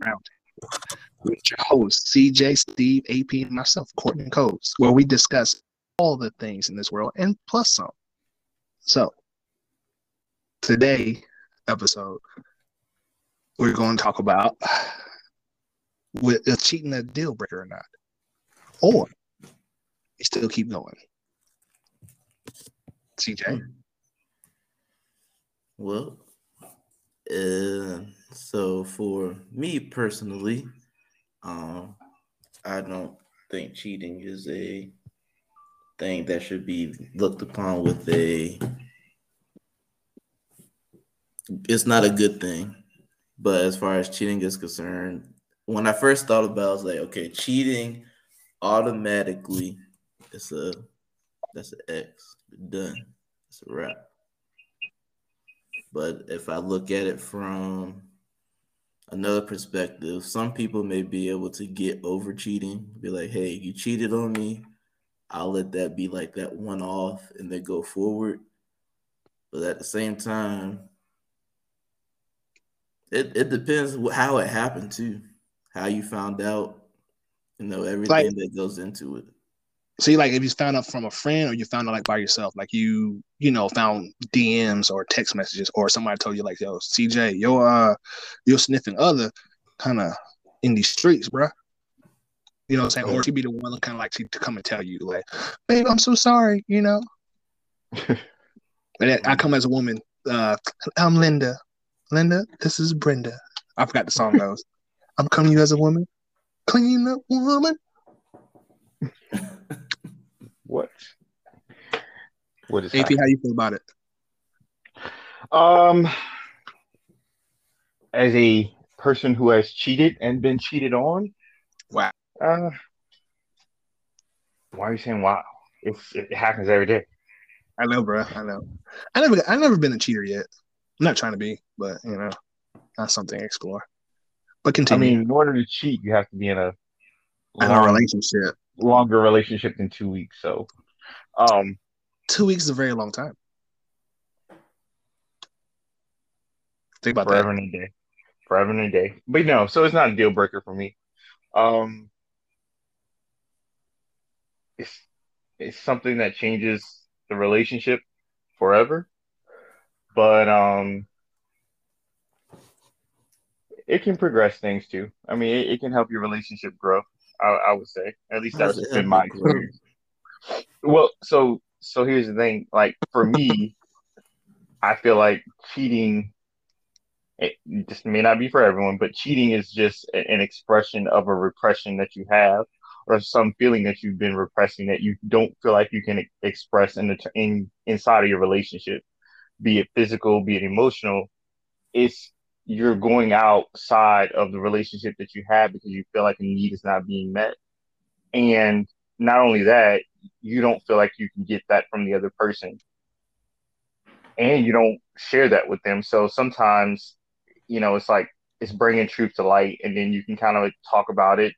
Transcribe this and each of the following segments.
Roundtable with your hosts, CJ, Steve, AP, and myself, Courtney Coates, where we discuss all the things in this world and plus some. So, today episode, we're going to talk about with is cheating a deal breaker or not, or you still keep going. CJ. Well, uh, so for me personally, um, I don't think cheating is a thing that should be looked upon with a. It's not a good thing, but as far as cheating is concerned, when I first thought about, it, I was like, okay, cheating automatically, it's a that's an X, done, it's a wrap. But if I look at it from another perspective, some people may be able to get over cheating, be like, hey, you cheated on me. I'll let that be like that one off and then go forward. But at the same time, it, it depends how it happened too, how you found out, you know, everything like, that goes into it. So you like if you found out from a friend or you found out like by yourself, like you you know found DMs or text messages or somebody told you like yo CJ your uh your sniffing other kind of in these streets, bro. You know what I'm saying? Or she be the one that kind of like to come and tell you like, babe, I'm so sorry, you know. and I come as a woman. Uh, I'm Linda. Linda, this is Brenda. I forgot the song goes. I'm coming to you as a woman, clean up woman. What? What is AP? How you feel about it? Um, as a person who has cheated and been cheated on, wow. Uh, why are you saying wow? It's it happens every day. I know, bro. I know. I never, I never been a cheater yet. I'm not trying to be, but you know, that's something to explore. But continue. I mean, in order to cheat, you have to be in a long, in a relationship longer relationship than two weeks. So, um, two weeks is a very long time. Think about forever that. and a day, forever and a day. But no, so it's not a deal breaker for me. Um, it's it's something that changes the relationship forever, but um, it can progress things too. I mean, it, it can help your relationship grow. I, I would say. At least that's been my experience. Well, so so here's the thing. Like for me, I feel like cheating. It just may not be for everyone, but cheating is just an expression of a repression that you have, or some feeling that you've been repressing that you don't feel like you can express in the in inside of your relationship, be it physical, be it emotional. It's you're going outside of the relationship that you have because you feel like a need is not being met. And not only that, you don't feel like you can get that from the other person. And you don't share that with them. So sometimes, you know, it's like it's bringing truth to light and then you can kind of talk about it,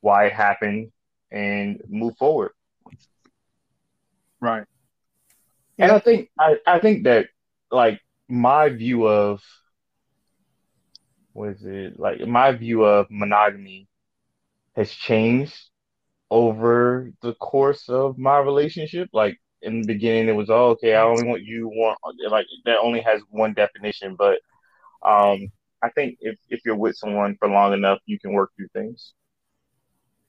why it happened, and move forward. Right. And I think I, I think that like my view of was it like my view of monogamy has changed over the course of my relationship. Like in the beginning, it was oh, okay. I only want you want like that only has one definition, but um, I think if if you're with someone for long enough, you can work through things.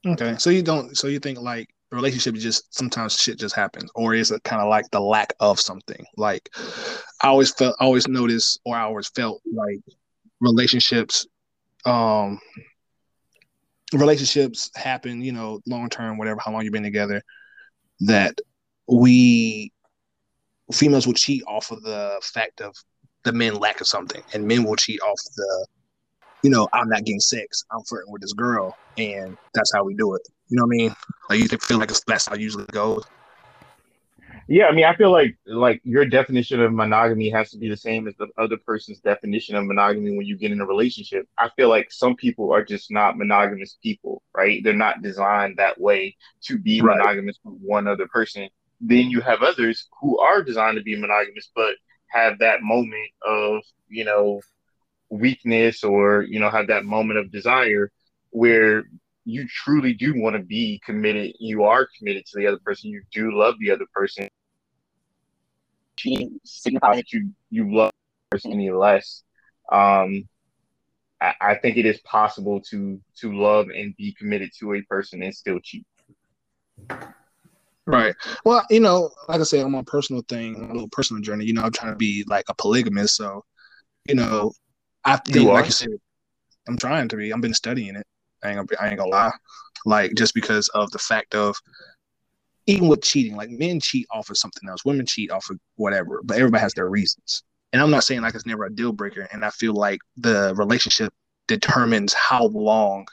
Okay, so you don't. So you think like relationship just sometimes shit just happens, or is it kind of like the lack of something? Like I always felt, always noticed, or I always felt like relationships um relationships happen you know long term whatever how long you've been together that we females will cheat off of the fact of the men lack of something and men will cheat off the you know i'm not getting sex i'm flirting with this girl and that's how we do it. You know what i mean? Like you feel like that's how it usually goes yeah, I mean, I feel like like your definition of monogamy has to be the same as the other person's definition of monogamy when you get in a relationship. I feel like some people are just not monogamous people, right? They're not designed that way to be right. monogamous with one other person. Then you have others who are designed to be monogamous, but have that moment of, you know, weakness or you know have that moment of desire where you truly do want to be committed you are committed to the other person you do love the other person signify that you you love the person any less um I, I think it is possible to to love and be committed to a person and still cheat Right. Well, you know, like I said, on my personal thing, a little personal journey, you know, I'm trying to be like a polygamist. So, you know, I think, you like you said, I'm trying to be. I've been studying it. I ain't, gonna, I ain't gonna lie. Like, just because of the fact of, even with cheating, like men cheat off of something else, women cheat off of whatever, but everybody has their reasons. And I'm not saying like it's never a deal breaker. And I feel like the relationship determines how long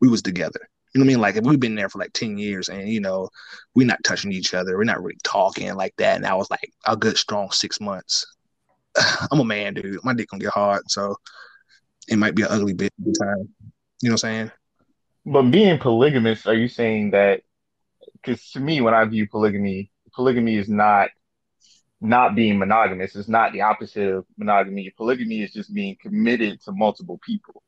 we was together. You know what I mean? Like if we've been there for like 10 years and you know, we're not touching each other, we're not really talking like that. And I was like a good strong six months. I'm a man, dude. My dick gonna get hard. So it might be an ugly bit time. You know what I'm saying? But being polygamous, are you saying that because to me when I view polygamy, polygamy is not not being monogamous. It's not the opposite of monogamy. Polygamy is just being committed to multiple people.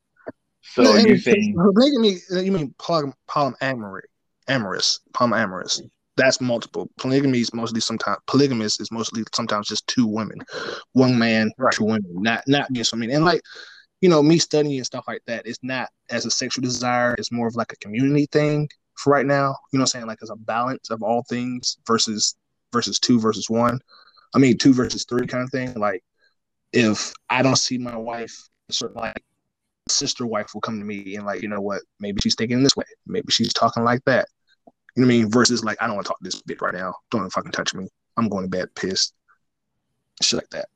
So no, you saying polygamy? You mean poly, polyamory, amorous, polyamorous? That's multiple. Polygamy is mostly sometimes polygamous is mostly sometimes just two women, one man, right. two women. Not not just I mean, and like you know, me studying and stuff like that. It's not as a sexual desire. It's more of like a community thing for right now. You know, what I'm saying like as a balance of all things versus versus two versus one. I mean, two versus three kind of thing. Like if I don't see my wife, certain like sister wife will come to me and like, you know what, maybe she's thinking this way, maybe she's talking like that. You know what I mean? Versus like, I don't want to talk this bitch right now. Don't fucking touch me. I'm going to bed pissed. Shit like that.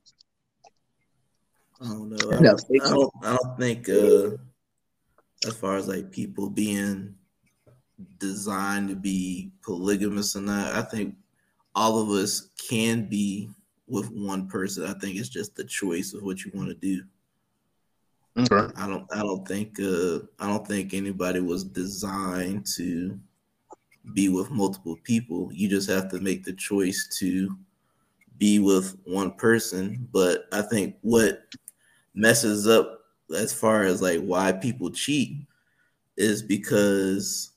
I don't know. I don't, I don't, I don't think uh, as far as like people being designed to be polygamous or not, I think all of us can be with one person. I think it's just the choice of what you want to do. Okay. I don't I don't think uh I don't think anybody was designed to be with multiple people. You just have to make the choice to be with one person. But I think what messes up as far as like why people cheat is because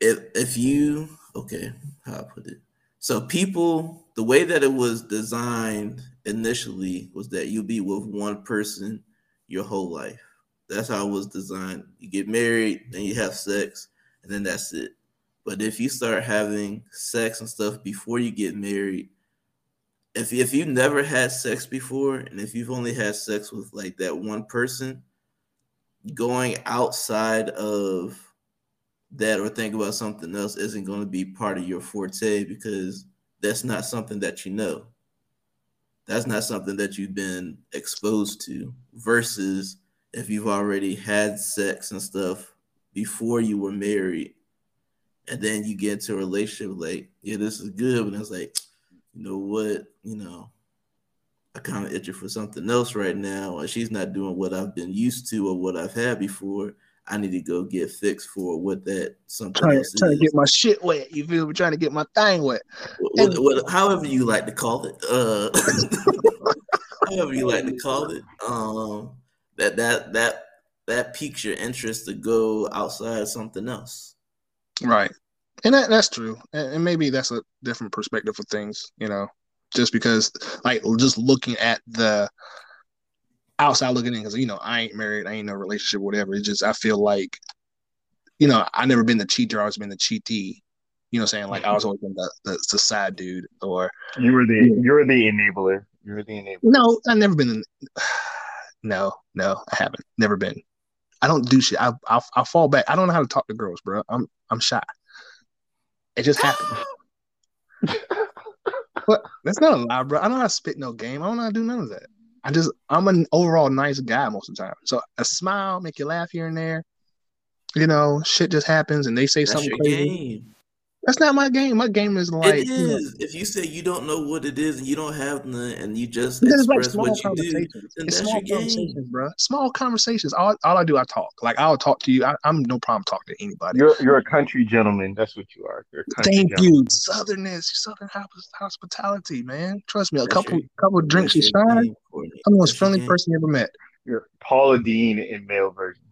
if if you okay, how I put it. So people, the way that it was designed initially was that you'll be with one person your whole life. That's how it was designed. You get married, then you have sex, and then that's it. But if you start having sex and stuff before you get married, if if you never had sex before, and if you've only had sex with like that one person, going outside of that or think about something else isn't going to be part of your forte because that's not something that you know. That's not something that you've been exposed to versus if you've already had sex and stuff before you were married and then you get into a relationship like yeah this is good but it's like you know what you know i kind of itching for something else right now or she's not doing what i've been used to or what i've had before I need to go get fixed for what that something trying, else trying to get my shit wet. You feel me? Trying to get my thing wet. What, what, however you like to call it. Uh, however you like to call it. Um, that that that that piques your interest to go outside something else. Right, and that that's true. And, maybe that's a different perspective for things. You know, just because like just looking at the outside looking in because you know I ain't married, I ain't no relationship, whatever. It's just I feel like, you know, I never been the cheater, I always been the cheatee. You know, what I'm saying like I was always been the, the, the side dude, or you were the you were the enabler. You're the enabler. No, I've never been. no, no, I haven't. Never been. I don't do shit. I I I fall back. I don't know how to talk to girls, bro. I'm I'm shy. It just happened. but that's not a lie, bro. I don't know how to spit no game. I don't know how to do none of that. I just I'm an overall nice guy most of the time. So a smile make you laugh here and there. You know, shit just happens and they say That's something crazy. Game. That's not my game. My game is like it is. You know, if you say you don't know what it is and you don't have none, and you just express like what you do, then it's small conversations, game. bro. Small conversations. All, all I do, I talk. Like I'll talk to you. I, am no problem talking to anybody. You're you're a country gentleman. That's what you are. Thank gentleman. you, Southernness, Southern hospitality, man. Trust me. A that's couple your, couple drinks is fine. I'm the most friendly person you ever met. You're Paula Deen in male version.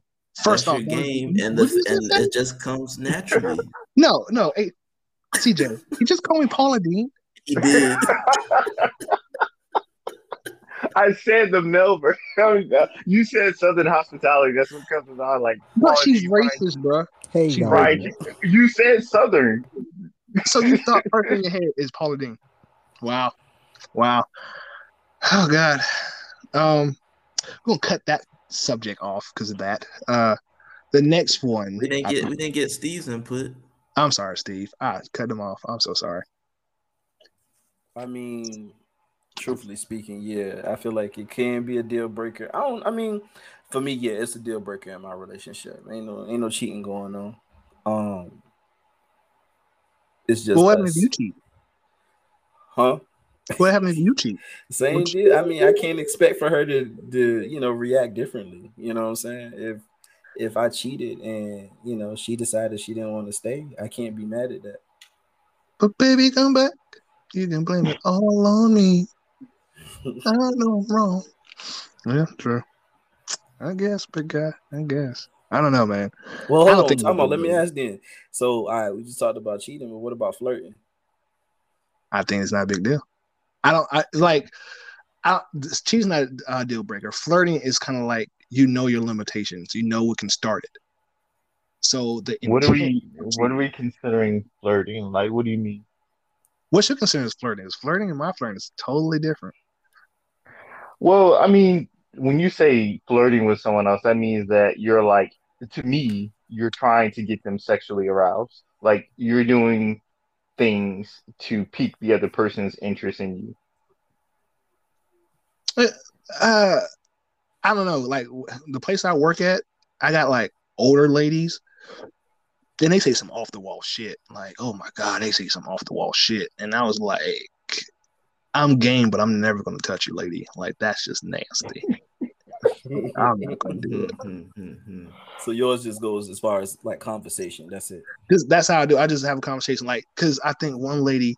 First off, game, and the and it just comes naturally. No, no. Hey, CJ, he just called me Paula Deen. He did. I said the male version. You said Southern hospitality. That's what comes on. Like, but she's racist, bro. Hey, she right. You said Southern. So you thought first in your head is Paula Deen. Wow, wow. Oh God. Um, we're gonna cut that subject off because of that. Uh, the next one. We didn't get I, we didn't get Steve's input. I'm sorry, Steve. I cut him off. I'm so sorry. I mean, truthfully speaking, yeah, I feel like it can be a deal breaker. I don't. I mean, for me, yeah, it's a deal breaker in my relationship. Ain't no, ain't no cheating going on. Um, it's just. Well, what happened if you cheat? Huh? What happened if you cheat? Same deal. I mean, I can't expect for her to, to, you know, react differently. You know what I'm saying? If if I cheated and you know she decided she didn't want to stay, I can't be mad at that. But baby, come back. You can blame it all on me. I know I'm wrong. Yeah, true. I guess, big guy. I guess. I don't know, man. Well, hold on. Talk about, let me ask then. So, all right, we just talked about cheating, but what about flirting? I think it's not a big deal. I don't. I like. I, cheating's not a deal breaker. Flirting is kind of like you know your limitations. You know what can start it. So the what are we what are we considering flirting? Like, what do you mean? What you consider as flirting is flirting and my flirting is totally different. Well, I mean, when you say flirting with someone else, that means that you're like, to me, you're trying to get them sexually aroused. Like you're doing things to pique the other person's interest in you. Uh, uh I don't know, like the place I work at, I got like older ladies. Then they say some off the wall shit. Like, oh my god, they say some off the wall shit, and I was like, I'm game, but I'm never gonna touch you, lady. Like that's just nasty. I'm not gonna do it. So yours just goes as far as like conversation. That's it. Cause that's how I do. I just have a conversation. Like, cause I think one lady,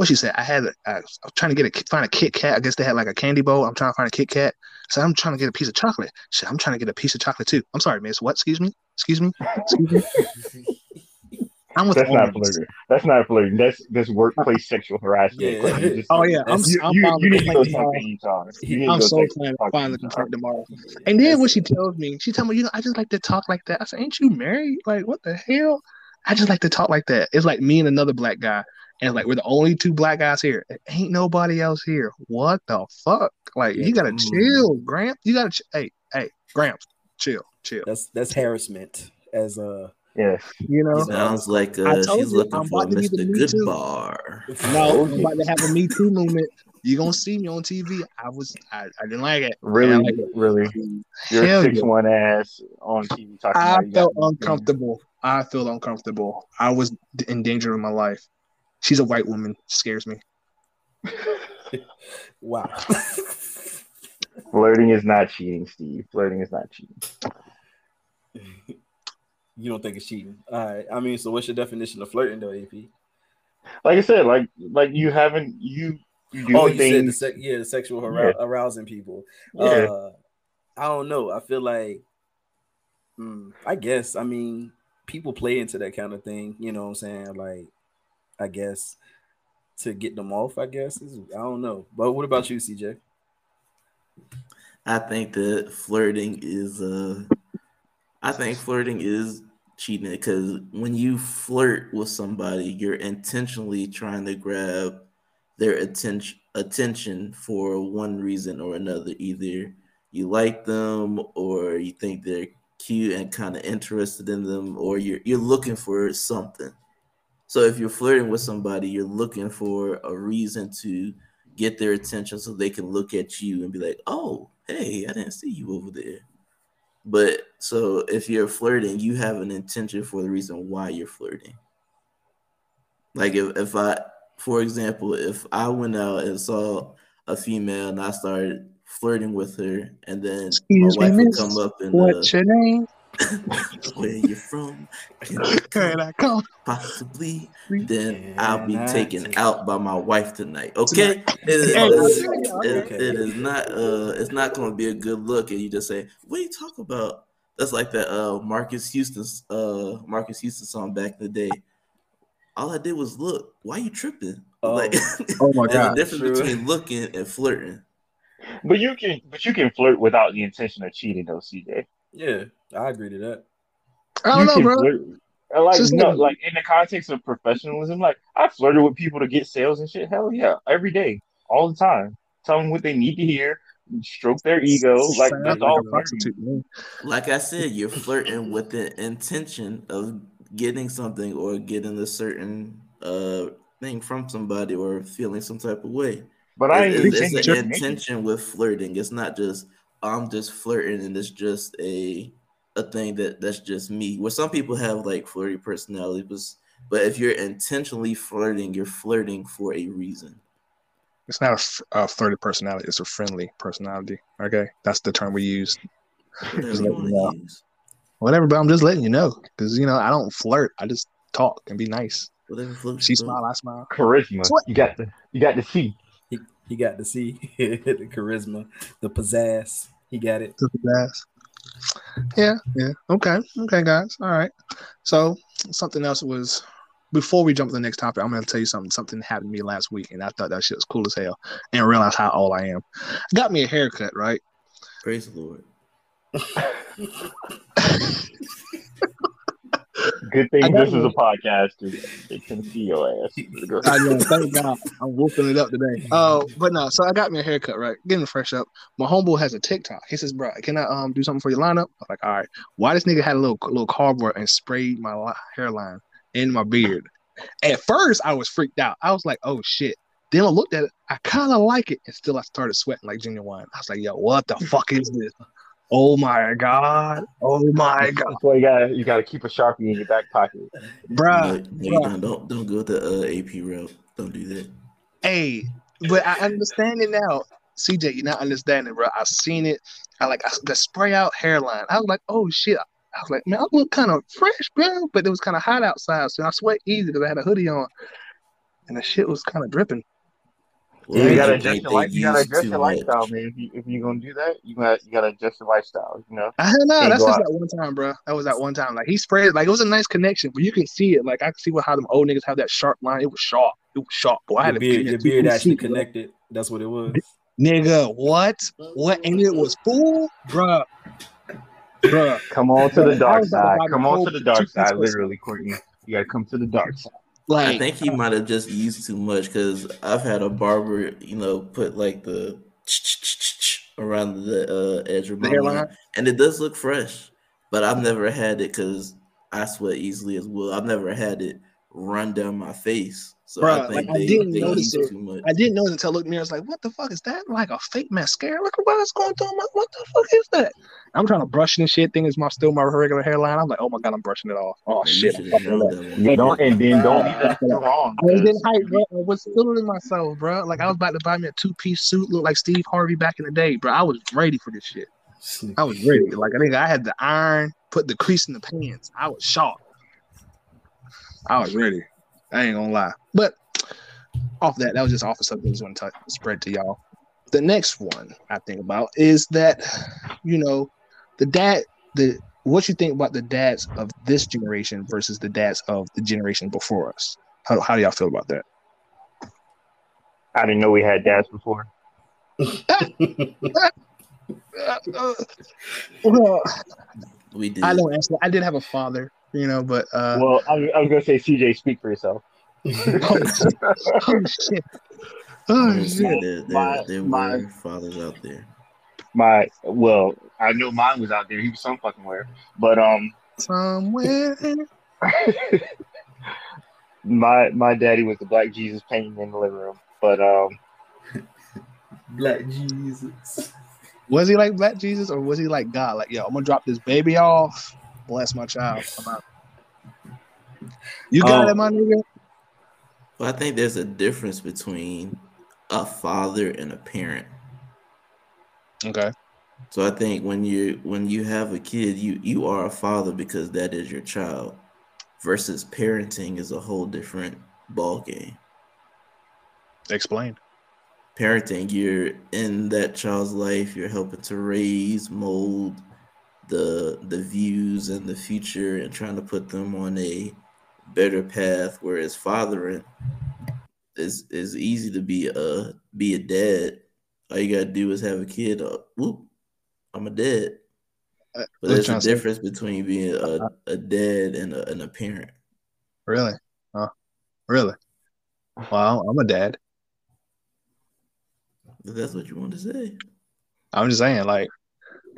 what she said, I had, a, I was trying to get a find a Kit Kat. I guess they had like a candy bowl. I'm trying to find a Kit Kat. So I'm trying to get a piece of chocolate. Shit, I'm trying to get a piece of chocolate too. I'm sorry, miss. What? Excuse me. Excuse me. Excuse me. I'm with that's not flirting. That's not flirting. That's that's workplace sexual harassment. Yeah. Just, oh yeah, I'm, you, I'm you, you need to go talk to I'm so glad to find the complaint tomorrow. And then what she tells me, she tells me, you know, I just like to talk like that. I said, ain't you married? Like what the hell? I just like to talk like that. It's like me and another black guy and like we're the only two black guys here. Ain't nobody else here. What the fuck? Like you gotta chill, Gramps. You gotta ch- hey hey Gramps, chill, chill. That's that's harassment as a Yes. You know, sounds like uh, she's you, looking I'm for Mr. Goodbar. No, I'm about to have a Me Too moment. You're gonna see me on TV. I was, I, I didn't like it. Really, like it. really. You're six one ass on TV talking. I felt uncomfortable. I felt uncomfortable. I was in danger of my life. She's a white woman. Scares me. wow. Flirting is not cheating, Steve. Flirting is not cheating. You don't think it's cheating? All right. I mean, so what's your definition of flirting, though, AP? Like I said, like like you haven't you. you oh, you things... said the se- yeah, the sexual yeah. arousing people. Yeah. Uh, I don't know. I feel like, hmm, I guess. I mean, people play into that kind of thing. You know what I'm saying? Like, I guess to get them off. I guess I don't know. But what about you, CJ? I think that flirting is uh I think flirting is cheating because when you flirt with somebody, you're intentionally trying to grab their attention attention for one reason or another. Either you like them or you think they're cute and kind of interested in them, or you're you're looking for something. So if you're flirting with somebody, you're looking for a reason to get their attention so they can look at you and be like, "Oh, hey, I didn't see you over there." But so if you're flirting, you have an intention for the reason why you're flirting. Like if, if I, for example, if I went out and saw a female and I started flirting with her, and then Excuse my wife me, would come up and what's uh, your name? Where you from? Can I come? Possibly. Then I'll be taken out by my wife tonight. Okay, it is, it, it is not. Uh, it's not going to be a good look, and you just say, "What are you talk about?" That's like that uh Marques Houston uh Marques Houston song back in the day. All I did was look. Why are you tripping? Oh, like, oh my god! the difference true. between looking and flirting. But you can, but you can flirt without the intention of cheating, though, CJ. Yeah, I agree to that. I don't you know, bro. Flirt, like Just no, like in the context of professionalism, like I flirted with people to get sales and shit. Hell yeah, every day, all the time. Tell them what they need to hear, stroke their ego. Like that's all. Like I said, you're flirting with the intention of getting something or getting a certain uh thing from somebody or feeling some type of way. But I it's, it's, an intention with flirting. It's not just I'm just flirting and it's just a a thing that that's just me. Where some people have like flirty personalities, but but if you're intentionally flirting, you're flirting for a reason. It's not a, a flirty personality; it's a friendly personality. Okay, that's the term we use. Whatever, Whatever, but I'm just letting you know because you know I don't flirt. I just talk and be nice. Whatever she smile, I smile. Charisma. You got the you got the C. He, he got to see the charisma, the pizzazz. He got it. The pizzazz. Yeah, yeah. Okay, okay, guys. All right. So something else was before we jump to the next topic. I'm going to tell you something. Something happened to me last week, and I thought that shit was cool as hell, and realized how old I am. Got me a haircut, right? Praise the Lord. Good thing this is a podcast. They can see your ass. I know, thank God. I'm whooping it up today. Oh, uh, but no. So I got me a haircut, right? Getting fresh up. My homeboy has a TikTok. He says, "Bro, can I um do something for your lineup?" I'm like, "All right." Why this nigga had a little little cardboard and sprayed my hairline in my beard? At first, I was freaked out. I was like, "Oh shit." Then I looked at it. I kind of like it, and still I started sweating like genuine. I was like, "Yo, what the fuck is this?" Oh my god! Oh my god! That's why you gotta you gotta keep a sharpie in your back pocket, bruh. No, no, bruh. Don't don't go the uh, AP route. Don't do that. Hey, but I understand it now. CJ, you're not understanding, bro. I seen it. I like I, the spray out hairline. I was like, oh shit. I was like, man, I look kind of fresh, bro. But it was kind of hot outside, so I sweat easy because I had a hoodie on, and the shit was kind of dripping. Yeah, you gotta adjust your life. You gotta adjust your lifestyle, man. If you if you're gonna do that, you gotta you gotta adjust your lifestyle. You know. I know that's just that one time, bro. That was that one time. Like he sprayed, like it was a nice connection, but you can see it. Like I can see what how them old niggas have that sharp line. It was sharp. It was sharp. Boy, I had your beard, your beard actually connected. That's what it was. Nigga, what? What? And it was full, bro. Bruh. Come on to the dark side. Come on to the dark side. Literally, Courtney. You gotta come to the dark side. Like, I think he might have just used too much because I've had a barber, you know, put like the around the uh, edge of my hairline, and it does look fresh. But I've never had it because I sweat easily as well. I've never had it run down my face. So Bro, I think like, they, I didn't they notice it. Too much. I didn't notice until I looked in the mirror. I was like, "What the fuck is that? Like a fake mascara? Look what's going through my. What the fuck is that?" I'm trying to brush and shit. Thing is, my still my regular hairline. I'm like, "Oh my god, I'm brushing it off." Oh shit! Yeah, don't and then don't leave that wrong. I was in hype, bro. I was feeling myself, bro. Like I was about to buy me a two piece suit, look like Steve Harvey back in the day, bro. I was ready for this shit. I was ready. Like I think I had the iron, put the crease in the pants. I was sharp. I was ready. I ain't gonna lie. But off that, that was just off of something I just want to spread to y'all. The next one I think about is that, you know, the dad, the what you think about the dads of this generation versus the dads of the generation before us. How, how do y'all feel about that? I didn't know we had dads before. well, we did. I don't actually. I did have a father, you know, but uh, well, I, I was gonna say, CJ, speak for yourself. oh, shit. oh shit! Oh shit! There, there, my, there my, were fathers out there. My well, I know mine was out there. He was some fucking where, but um, somewhere. my my daddy was the Black Jesus painting in the living room, but um, Black Jesus. Was he like Black Jesus or was he like God? Like, yo, I'm gonna drop this baby off, bless my child. You got um, it, my nigga. Well, I think there's a difference between a father and a parent. Okay. So I think when you when you have a kid, you you are a father because that is your child. Versus parenting is a whole different ball game. Explain. Parenting, you're in that child's life. You're helping to raise, mold the the views and the future, and trying to put them on a better path. Whereas fathering is is easy to be a be a dad. All you gotta do is have a kid. Uh, whoop, I'm a dad. Uh, but there's a difference between being a, a dad and a, and a parent. Really? Huh? Really? Well, I'm a dad. If that's what you want to say. I'm just saying, like,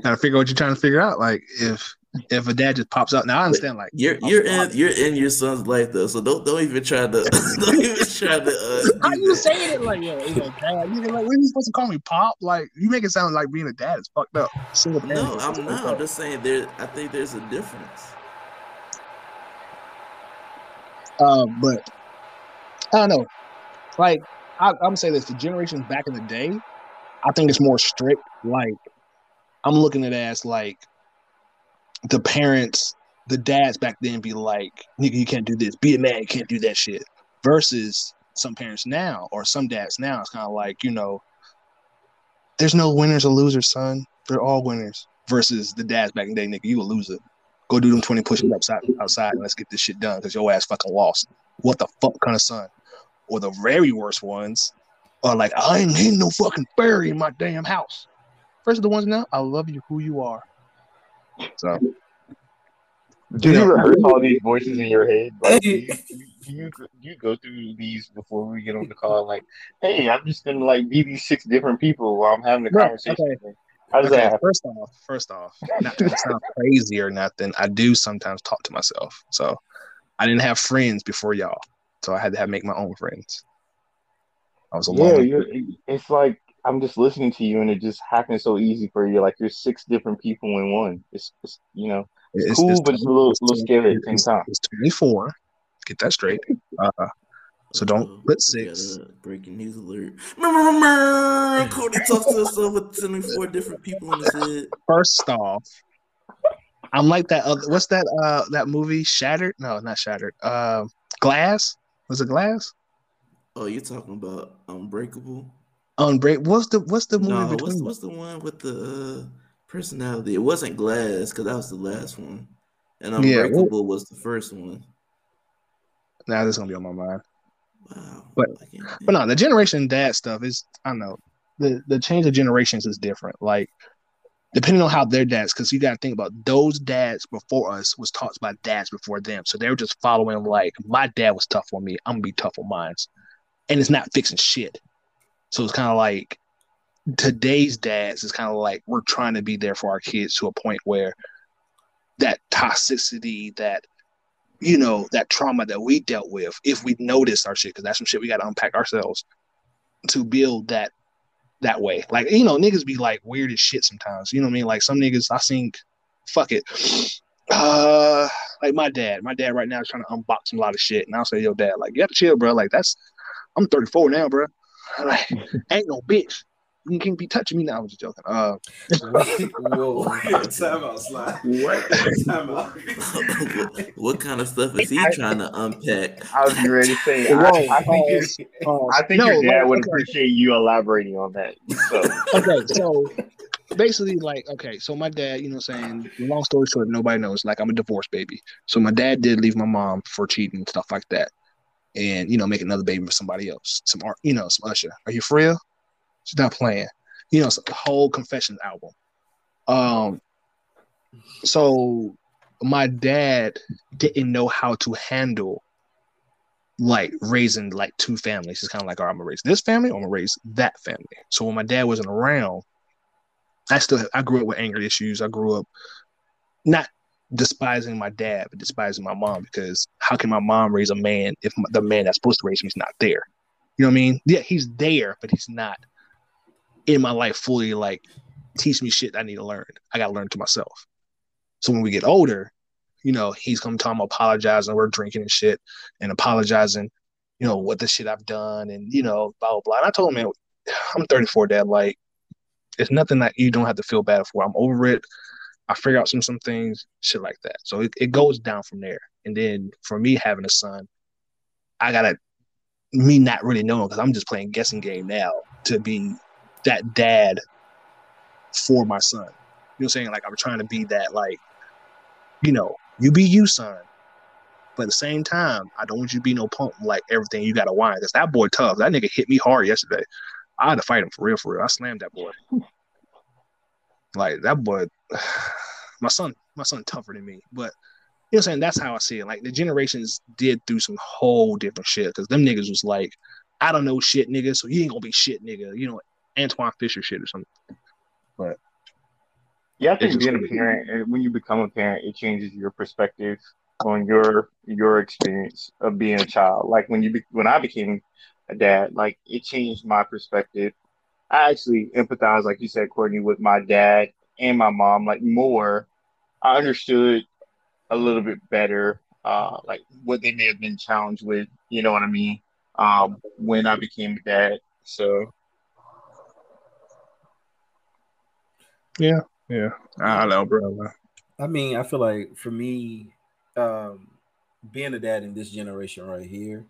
gotta figure what you're trying to figure out. Like, if if a dad just pops up. Now I understand, like you're you're in you're in your son's life though, so don't don't even try to don't even try to. Uh, How you saying it like yo, you know, dad? You like, when you supposed to call me pop? Like you make it sound like being a dad is fucked up. Single no, I'm not. I'm just saying there. I think there's a difference. Uh, but I don't know. Like I, I'm gonna say this: the generations back in the day, I think it's more strict. Like I'm looking at it as like the parents, the dads back then be like, nigga, you can't do this. Be a man, you can't do that shit. Versus some parents now, or some dads now, it's kind of like, you know, there's no winners or losers, son. They're all winners. Versus the dads back in the day, nigga, you a loser. Go do them 20 push-ups outside, outside and let's get this shit done because your ass fucking lost. What the fuck kind of son? Or the very worst ones are like, I ain't hitting no fucking fairy in my damn house. First of the ones now, I love you who you are. So, do you, you rehearse all these voices in your head? Like, do, you, do you do you go through these before we get on the call? Like, hey, I'm just gonna like be these six different people while I'm having a conversation. Okay. How does okay, that First off, first off, not to sound crazy or nothing, I do sometimes talk to myself. So I didn't have friends before y'all, so I had to have make my own friends. I was alone. Yeah, it's like I'm just listening to you, and it just happens so easy for you. Like you're six different people in one. It's, it's you know, it's, it's cool, it's, but it's a little, little scary at the same time. It's 24. Get that straight. Uh, so don't put six. Breaking news alert. Cody talks to himself with 24 different people in his head. First off, I'm like that. Other, what's that? Uh, that movie Shattered? No, not Shattered. Uh, Glass. Was it Glass? Oh, you're talking about Unbreakable? Unbreak. What's the what's the movie no, between? What's, what's the one with the uh, personality? It wasn't Glass because that was the last one, and Unbreakable yeah, well, was the first one. Now this is gonna be on my mind. Wow. But but no, the generation dad stuff is I don't know the the change of generations is different. Like depending on how their dads, because you got to think about those dads before us was taught by dads before them, so they were just following like my dad was tough on me, I'm gonna be tough on mine, and it's not fixing shit. So it's kind of like today's dads is kind of like we're trying to be there for our kids to a point where that toxicity, that you know, that trauma that we dealt with, if we notice our shit, because that's some shit we got to unpack ourselves to build that that way. Like, you know, niggas be like weird as shit sometimes. You know what I mean? Like some niggas, I think, fuck it. Uh, like my dad, my dad right now is trying to unbox a lot of shit, and I'll say, "Yo, dad, like, you have to chill, bro. Like, that's, I'm 34 now, bro. Like, ain't no bitch. You can't be touching me now. I was just joking. Uh, Whoa, time out, slide. What? Time out. what kind of stuff is he trying to unpack? I was ready to say. I, I, think, uh, I think no, your dad would okay. appreciate you elaborating on that. So. okay, so basically, like, okay, so my dad, you know, saying long story short, nobody knows. Like, I'm a divorce baby. So my dad did leave my mom for cheating and stuff like that and you know make another baby for somebody else. Some art, you know, some Usher. Are you for real? She's not playing. You know, the whole Confessions album. Um, so my dad didn't know how to handle like raising like two families. It's kind of like, all right, I'm gonna raise this family, I'm gonna raise that family. So when my dad wasn't around, I still I grew up with anger issues. I grew up not despising my dad, but despising my mom because how can my mom raise a man if the man that's supposed to raise me is not there? You know what I mean? Yeah, he's there, but he's not in my life fully. Like, teach me shit I need to learn. I got to learn to myself. So when we get older, you know, he's come to him apologizing. We're drinking and shit and apologizing. you know, what the shit I've done and, you know, blah, blah, blah. And I told him, man, I'm 34, dad. Like, it's nothing that you don't have to feel bad for. I'm over it. I figure out some some things, shit like that. So it, it goes down from there. And then for me having a son, I gotta me not really knowing because I'm just playing guessing game now to be that dad for my son. You know what I'm saying? Like I'm trying to be that like, you know, you be you, son. But at the same time, I don't want you to be no punk like everything you gotta whine. Cause that boy tough. That nigga hit me hard yesterday. I had to fight him for real, for real. I slammed that boy. Like that boy, my son, my son tougher than me. But you know what I'm saying? That's how I see it. Like the generations did through some whole different shit. Because them niggas was like, I don't know shit, nigga, so you ain't gonna be shit, nigga. You know, Antwone Fisher shit or something. But yeah, I think being a parent, eh, when you become a parent, it changes your perspective on your your experience of being a child. Like when you be, when I became a dad, like it changed my perspective. I actually empathize, like you said, Courtney, with my dad and my mom, like more. I understood a little bit better, uh, like what they may have been challenged with. You know what I mean? Um, when I became a dad. So. Yeah, yeah, I know, bro. I mean, I feel like for me, um, being a dad in this generation right here,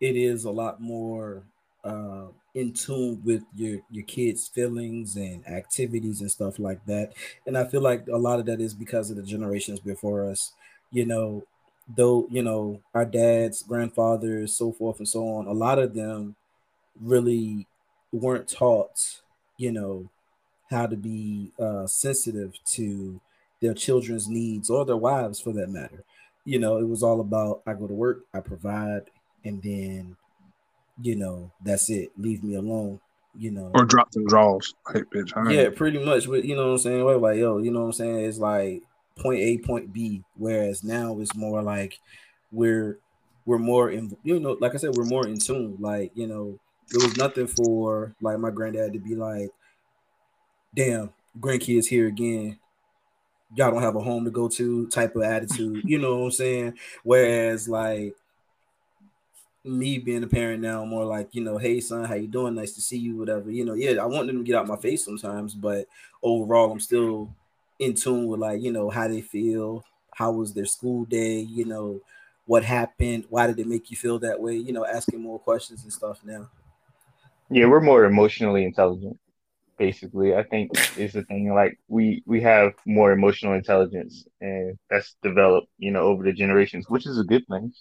it is a lot more uh, in tune with your your kids' feelings and activities and stuff like that. And I feel like a lot of that is because of the generations before us. You know, though you know our dads, grandfathers, so forth and so on. A lot of them really weren't taught, you know, how to be uh, sensitive to their children's needs or their wives, for that matter. You know, it was all about I go to work, I provide, and then you know that's it. Leave me alone. You know, or drop some draws. Bitch, yeah, pretty much. But you know what I'm saying. We're like, yo, you know what I'm saying. It's like point A, point B. Whereas now it's more like we're we're more in. You know, like I said, we're more in tune. Like you know, there was nothing for like my granddad to be like, damn, grandkids here again y'all don't have a home to go to type of attitude. You know what I'm saying? Whereas like me being a parent now, more like, you know, hey son, how you doing? Nice to see you, whatever. You know, yeah, I want them to get out my face sometimes, but overall I'm still in tune with like, you know, how they feel, how was their school day, you know, what happened, why did it make you feel that way, you know, asking more questions and stuff now. Yeah, we're more emotionally intelligent, basically. I think is the thing. Like we we have more emotional intelligence and that's developed, you know, over the generations, which is a good thing.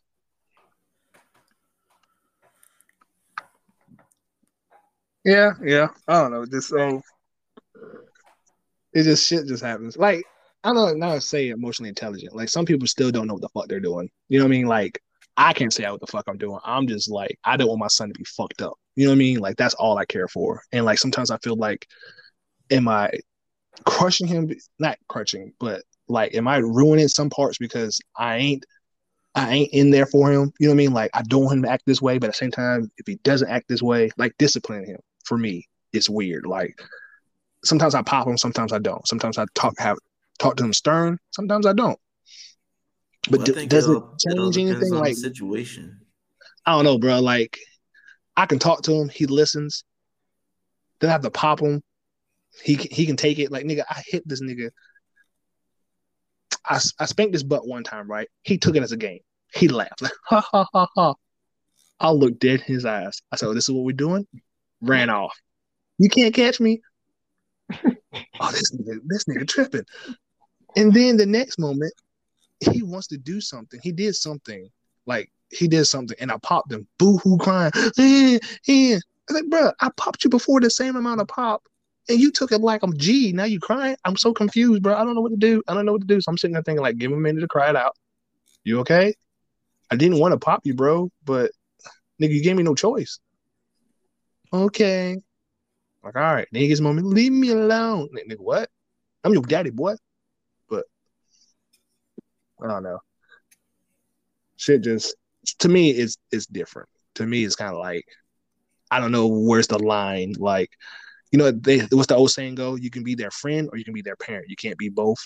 Yeah, yeah. I don't know. Just so it just shit just happens. Like I don't know. Not say emotionally intelligent. Like some people still don't know what the fuck they're doing. You know what I mean? Like I can't say what the fuck I'm doing. I'm just like I don't want my son to be fucked up. You know what I mean? Like that's all I care for. And like sometimes I feel like, am I crushing him? Not crushing, but like, am I ruining some parts because I ain't I ain't in there for him. You know what I mean? Like I don't want him to act this way, but at the same time, if he doesn't act this way, like discipline him for me, it's weird. Like sometimes I pop him, sometimes I don't. Sometimes I talk have talk to him stern, sometimes I don't. But well, d- does it change anything? Like situation. I don't know, bro. Like I can talk to him, he listens. Then I have to pop him. He he can take it. Like nigga, I hit this nigga. I, I spanked his butt one time, right? He took it as a game. He laughed like ha ha ha ha. I looked dead in his eyes. I said, oh, "This is what we're doing." Ran off. You can't catch me. oh, this nigga, this nigga tripping. And then the next moment, he wants to do something. He did something like he did something, and I popped him. Boo hoo crying. Eh, eh. I was like, bro, I popped you before the same amount of pop, and you took it like I'm G. Now you crying. I'm so confused, bro. I don't know what to do. I don't know what to do. So I'm sitting there thinking, like, give him a minute to cry it out. You okay? I didn't want to pop you, bro, but nigga, you gave me no choice okay. Like, all right, then he gets leave me alone. Like, nigga, what? I'm your daddy, boy. But I don't know. Shit just to me it's is different. To me, it's kind of like I don't know where's the line. Like, you know, they what's the old saying go? You can be their friend or you can be their parent. You can't be both.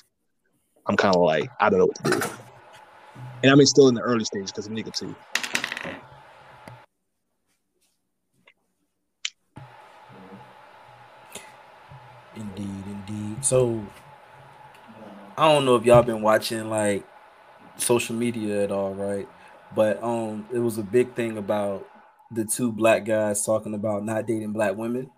I'm kind of like I don't know what to do. And I mean, still in the early stages because of nigga too. So I don't know if y'all been watching like social media at all, right? But um, it was a big thing about the two black guys talking about not dating black women.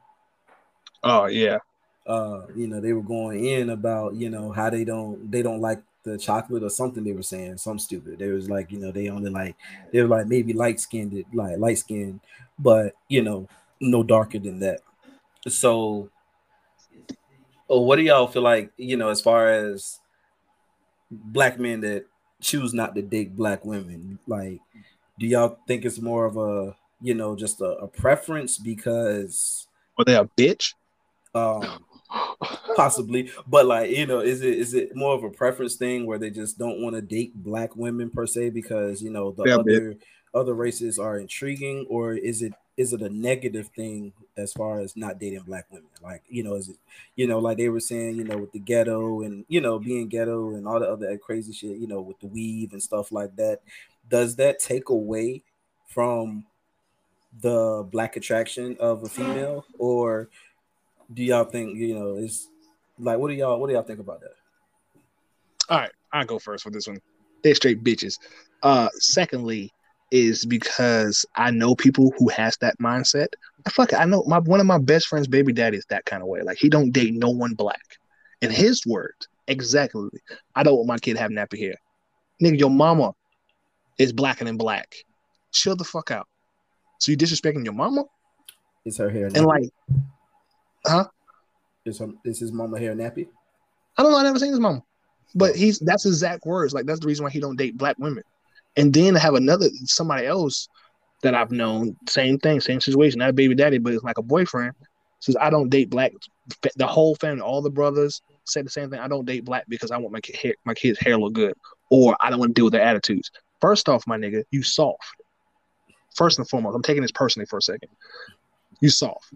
Oh yeah. Uh, you know, they were going in about you know how they don't they don't like the chocolate or something they were saying some stupid. They was like you know they only like they were like maybe light skinned like light skinned, but you know no darker than that. So, what do y'all feel like you know as far as black men that choose not to date black women? Like, do y'all think it's more of a you know just a, a preference because are they a bitch? Um, possibly, but like you know, is it is it more of a preference thing where they just don't want to date black women per se because you know the yeah, other other races are intriguing, or is it is it a negative thing as far as not dating black women? Like, you know, is it, you know, like they were saying, you know, with the ghetto and you know, being ghetto and all the other crazy shit, you know, with the weave and stuff like that. Does that take away from the black attraction of a female, or do y'all think you know is like what do y'all what do y'all think about that? All right, I'll go first for this one. They're straight bitches. Uh, secondly, is because I know people who has that mindset. I fuck it, I know my one of my best friends' baby daddy is that kind of way. Like he don't date no one black. In his words, exactly. I don't want my kid having nappy hair. Nigga, your mama is blacker than black. Chill the fuck out. So you disrespecting your mama? Is her hair nappy? And like, huh? Is her is his mama hair nappy? I don't know. I never seen his mama, but oh. he's that's exact words. Like that's the reason why he don't date black women and then have another somebody else that I've known, same thing, same situation, not baby daddy, but it's like a boyfriend. Says I don't date black. The whole family, all the brothers said the same thing. I don't date black because I want my kid hair, my kid's hair look good, or I don't want to deal with their attitudes. First off, my nigga, you soft. First and foremost, I'm taking this personally for a second. You soft.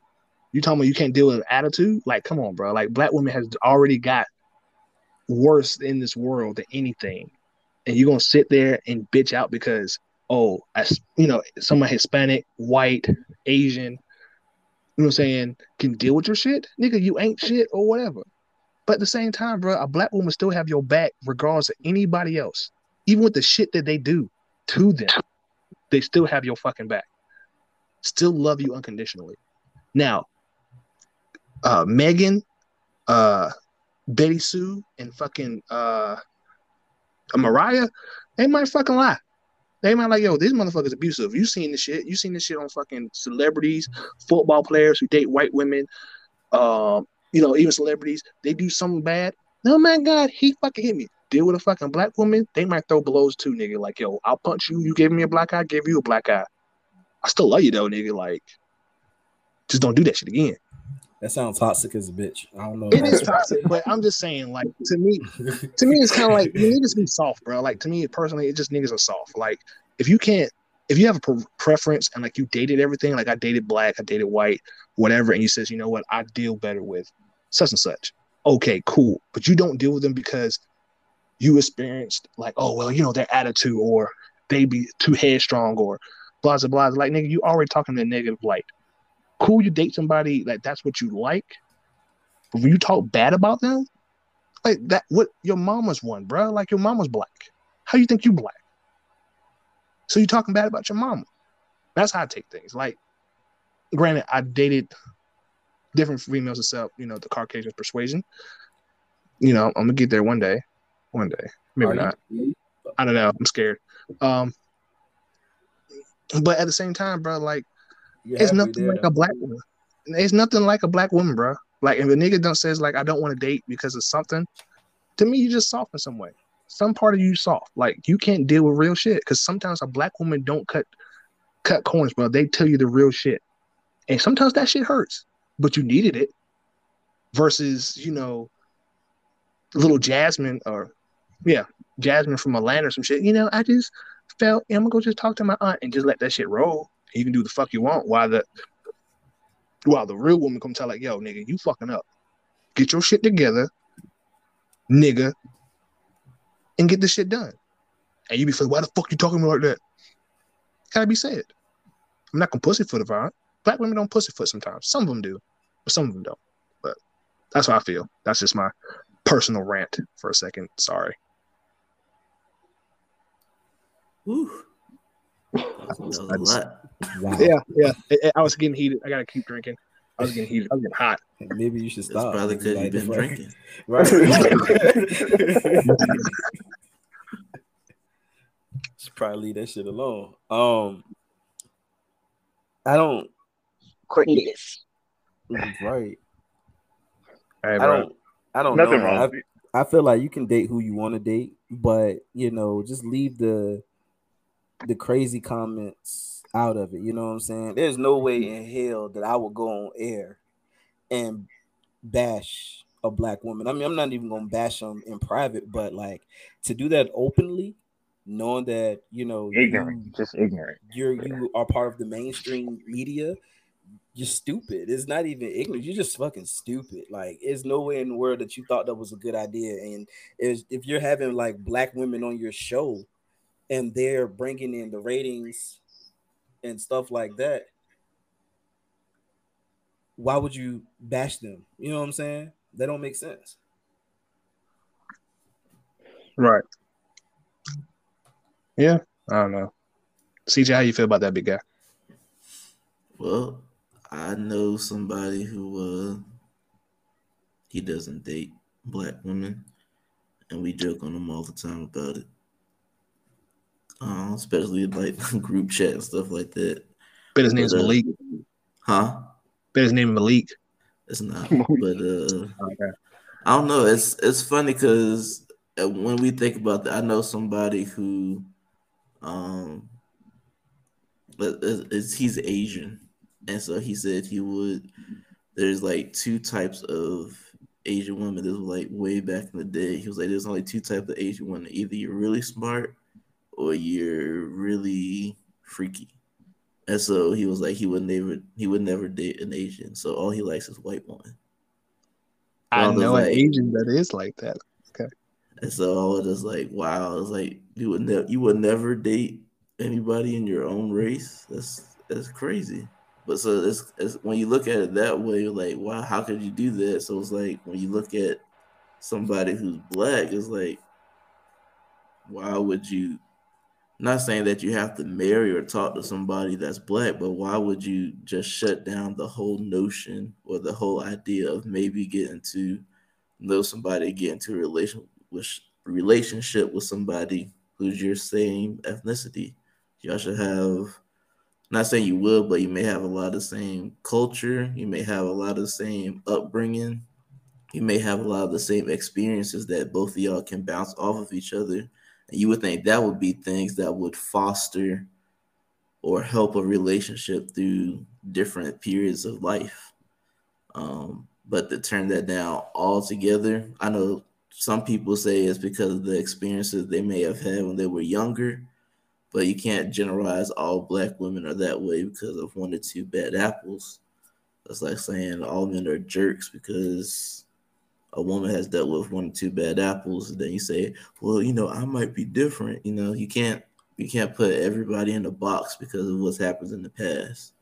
You talking about you can't deal with attitude? Like, come on, bro. Like, black women has already got worse in this world than anything and you're gonna sit there and bitch out because oh, you know, someone Hispanic, white, Asian, you know what I'm saying, can deal with your shit, nigga, you ain't shit or whatever. But at the same time, bro, a black woman still have your back regardless of anybody else. Even with the shit that they do to them, they still have your fucking back. Still love you unconditionally. Now, uh Megan, uh Betty Sue, and fucking uh Mariah, they might fucking lie. They might like, yo, this motherfucker's abusive. You seen this shit. You seen this shit on fucking celebrities, football players who date white women, um, you know, even celebrities. They do something bad. Oh my god, he fucking hit me. Deal with a fucking black woman, they might throw blows too, nigga. Like, yo, I'll punch you. You gave me a black eye, I give you a black eye. I still love you though, nigga. Like, just don't do that shit again. That sounds toxic as a bitch. I don't know. It is toxic, but I'm just saying, like to me, to me, it's kind of like you need to be soft, bro. Like to me, personally, it just niggas are soft. Like if you can't, if you have a pre- preference and like you dated everything, like I dated black, I dated white, whatever, and you says, you know what, I deal better with such and such. Okay, cool, but you don't deal with them because you experienced like, oh well, you know their attitude or they be too headstrong or blah blah blah. Like nigga, you already talking in a negative light cool you date somebody like that's what you like. But when you talk bad about them, like that what your mama's one, bro. Like your mama's black. How you think you black? So you talking bad about your mama. That's how I take things. Like, granted, I dated different females except, you know, the Caucasian persuasion. You know, I'm gonna get there one day. One day. Maybe Are not. You? I don't know. I'm scared. Um but at the same time, bro, like it's nothing like a black woman. It's nothing like a black woman, bro. Like if a nigga don't says like I don't want to date because of something, to me you just soft in some way. Some part of you soft. Like you can't deal with real shit because sometimes a black woman don't cut cut corners, bro. They tell you the real shit, and sometimes that shit hurts, but you needed it. Versus you know, little Jasmine or yeah, Jasmine from Atlanta or some shit. You know, I just felt I'm gonna go just talk to my aunt and just let that shit roll. You can do the fuck you want while the while the real woman come tell like, yo, nigga, you fucking up. Get your shit together, nigga, and get this shit done. And you be like, why the fuck you talking like that? Gotta be said. I'm not gonna pussyfoot it. Black women don't pussyfoot sometimes. Some of them do, but some of them don't. But That's how I feel. That's just my personal rant for a second. Sorry. Whew. Wow. Yeah, yeah. I was getting heated. I gotta keep drinking. I was getting heated. I was getting hot. Maybe you should stop. That's probably because like you've been drinking. Right. should probably leave that shit alone. Um, I don't. Cornelius. Right. Hey, I don't. I don't Nothing know. wrong. I, I feel like you can date who you want to date, but you know, just leave the the crazy comments out of it. You know what I'm saying? There's no way in mm-hmm. hell that I would go on air and bash a black woman. I mean, I'm not even gonna bash them in private, but like to do that openly, knowing that you know Ignorant, you, just ignorant. you're you are part of the mainstream media. You're stupid. It's not even ignorant. You're just fucking stupid. Like, there's no way in the world that you thought that was a good idea. And if you're having like black women on your show, and they're bringing in the ratings and stuff like that, why would you bash them? You know what I'm saying? They don't make sense. Right. Yeah. I don't know. CJ, how you feel about that big guy? Well, I know somebody who uh he doesn't date black women, and we joke on him all the time about it. Uh, especially like group chat and stuff like that. Bet his name's But, uh, Malik. Huh? Bet his name is Malik. It's not. but uh I don't know. It's it's funny because when we think about that, I know somebody who, um, but is, is- he's Asian, and so he said he would. There's like two types of Asian women. This was like way back in the day. He was like, there's only two types of Asian women. Either you're really smart, or you're really freaky. And so he was like, he would never, he would never date an Asian. So all he likes is white women. I those, know an Asian that is like that. Okay. And so I was just like, wow, it's like you would never you would never date anybody in your own race. That's that's crazy. But so it's, it's when you look at it that way, you're like, wow, how could you do that? So it's like when you look at somebody who's black, it's like, why would you not saying that you have to marry or talk to somebody that's black, but why would you just shut down the whole notion or the whole idea of maybe getting to know somebody, get into a relation with relationship with somebody who's your same ethnicity? Y'all should have not saying you will, but you may have a lot of the same culture, you may have a lot of the same upbringing, you may have a lot of the same experiences that both of y'all can bounce off of each other. You would think that would be things that would foster or help a relationship through different periods of life. Um, but to turn that down altogether, I know some people say it's because of the experiences they may have had when they were younger, but you can't generalize all black women are that way because of one or two bad apples. That's like saying all men are jerks because a woman has dealt with one or two bad apples, then you say, "Well, you know, I might be different." You know, you can't you can't put everybody in a box because of what's happened in the past.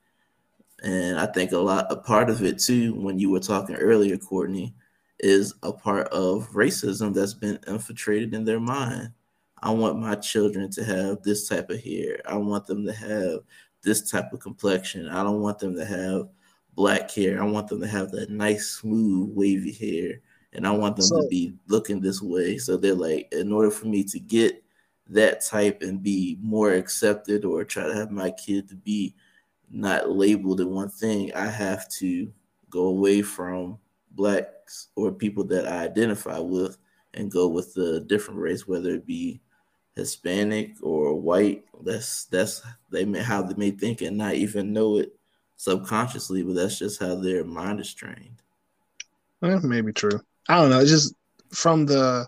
And I think a lot a part of it too, when you were talking earlier, Courtney, is a part of racism that's been infiltrated in their mind. I want my children to have this type of hair. I want them to have this type of complexion. I don't want them to have black hair. I want them to have that nice, smooth, wavy hair. And I want them So- to be looking this way. So they're like, in order for me to get that type and be more accepted or try to have my kid to be not labeled in one thing, I have to go away from blacks or people that I identify with and go with the different race, whether it be Hispanic or white. That's that's they may how they may think and not even know it subconsciously, but that's just how their mind is trained. Eh, maybe true. I don't know. It's just from the.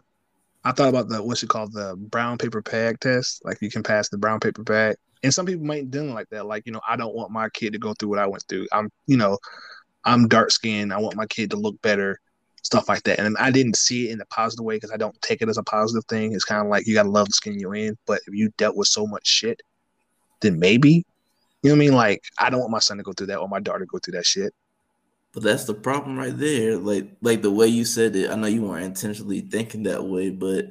I thought about the what's it called the brown paper bag test. Like you can pass the brown paper bag, and some people might do like that. Like you know, I don't want my kid to go through what I went through. I'm you know, I'm dark skinned. I want my kid to look better, stuff like that. And I didn't see it in a positive way because I don't take it as a positive thing. It's kind of like you gotta love the skin you're in. But if you dealt with so much shit, then maybe, you know what I mean? Like I don't want my son to go through that or my daughter to go through that shit. But that's the problem right there. Like like the way you said it, I know you weren't intentionally thinking that way, but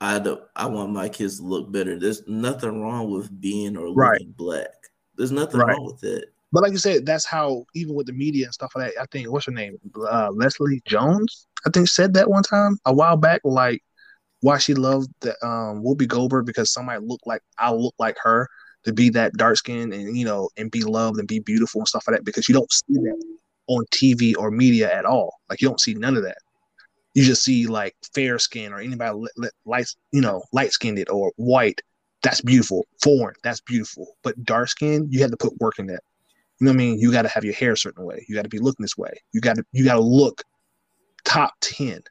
I don't, I want my kids to look better. There's nothing wrong with being or looking right. black. There's nothing right. wrong with it. But like you said, that's how even with the media and stuff like that. I think what's her name, uh, Leslie Jones, I think said that one time a while back. Like why she loved the um, Whoopi Goldberg because somebody looked like I look like her to be that dark skin and you know and be loved and be beautiful and stuff like that because you don't see that on TV or media at all. Like you don't see none of that. You just see like fair skin or anybody light, you know, light skinned or white. That's beautiful. Foreign, that's beautiful. But dark skin, you have to put work in that. You know what I mean? You got to have your hair a certain way. You got to be looking this way. You got to you got to look top ten,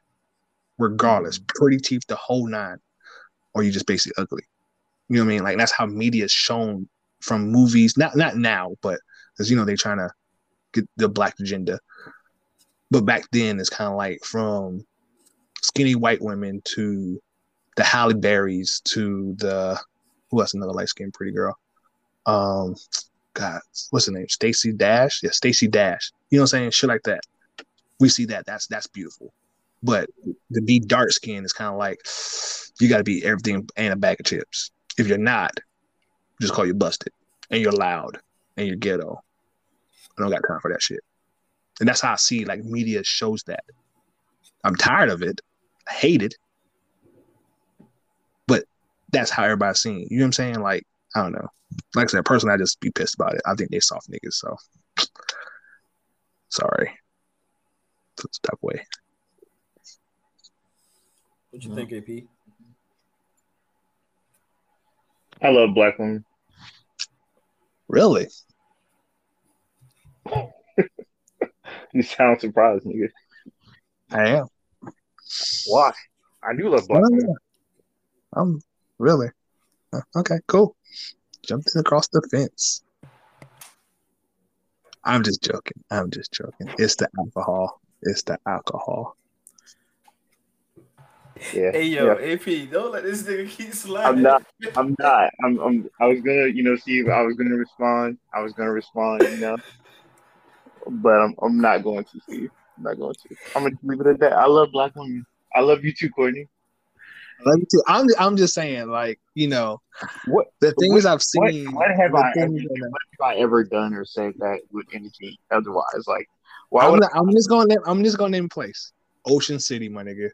regardless. Mm-hmm. Pretty teeth, the whole nine, or you just basically ugly. You know what I mean? Like that's how media is shown from movies. Not not now, but because you know they're trying to get the black agenda. But back then, it's kind of like from skinny white women to the Halle Berrys to the who else another light skinned pretty girl. Um, God, what's her name? Stacey Dash. Yeah, Stacey Dash. You know what I'm saying? Shit like that. We see that. That's that's beautiful. But to be dark skinned is kind of like you got to be everything and a bag of chips. If you're not, just call you busted, and you're loud, and you're ghetto. I don't got time for that shit. And that's how I see like media shows that. I'm tired of it. I hate it. But that's how everybody's seeing. You know what I'm saying? Like, I don't know. Like I said, personally, I just be pissed about it. I think they soft niggas, so sorry. That's that way. What you think, AP? I love black women. Really? you sound surprised, nigga. I am. Why? I do love black women. I'm really uh, okay. Cool. Jumping across the fence. I'm just joking. I'm just joking. It's the alcohol. It's the alcohol. Yeah. Hey yo, yeah. AP, don't let this nigga keep sliding. I'm not. I'm not. I'm. I'm. I was gonna, you know, see if I was gonna respond. I was gonna respond, you know, but I'm. I'm not going to. See, I'm not going to. I'm gonna leave it at that. I love black women. I love you too, Courtney. I love you too. I'm. I'm just saying, like, you know, what the things what, I've seen. What, what have I? Ever, what have I ever done or said that would indicate otherwise? Like, why I'm, not, I'm just gonna. I'm just gonna name a place. Ocean City, my nigga.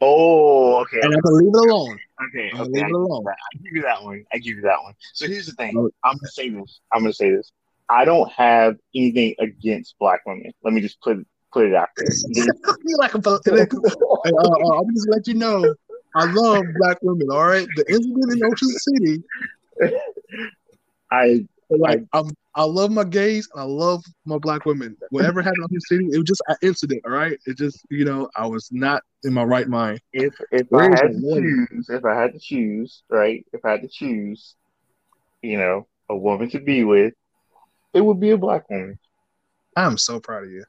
Oh, okay. And I'm gonna leave it alone. Okay, okay. Leave it alone. I give you that one. I give you that one. So here's the thing. Oh. I'm gonna say this. I'm gonna say this. I don't have anything against black women. Let me just put put it out there. you like a, uh, uh, I'm just let you know. I love black women. All right, the incident in Ocean City. I like I, I'm I love my gays and I love my black women. Whatever happened in the city, it was just an incident. All right, it just you know I was not in my right mind. If if Where I had to woman? choose, if I had to choose, right, if I had to choose, you know, a woman to be with, it would be a black woman. I'm so proud of you.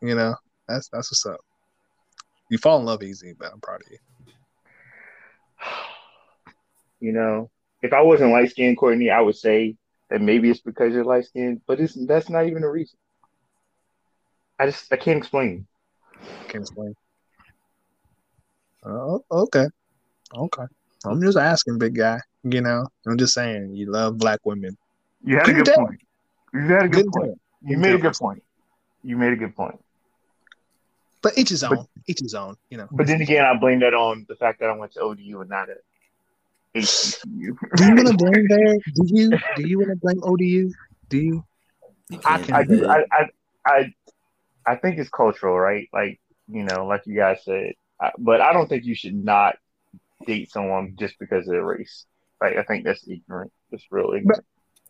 You know, that's that's what's up. You fall in love easy, but I'm proud of you. You know, if I wasn't light skinned, Courtney, I would say that maybe it's because you're light skinned, but it's that's not even a reason. I just I can't explain. Can't explain. Oh, okay, okay. I'm just asking, big guy. You know, I'm just saying you love black women. You had a good point. You had a good, good point. You made a good point. You made a good point. But each his own. But, each his own. You know. But then again, I blame that on the fact that I went to ODU and not at HBCU. do you want to blame there? Do you? Do you want to blame ODU? Do you? I, I do. I, I, I, I think it's cultural, right? Like you know, like you guys said. I, but I don't think you should not date someone just because of their race. Like I think that's ignorant. It's really ignorant.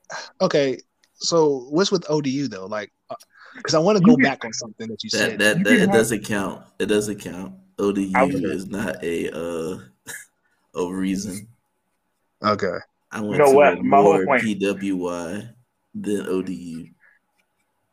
But, okay, so what's with ODU though? Like, because uh, I want to go back on something that you that, said. That, that, it doesn't count. It doesn't count. ODU is not a uh a reason. Okay. I went you know to what? My whole point. PWI than ODU.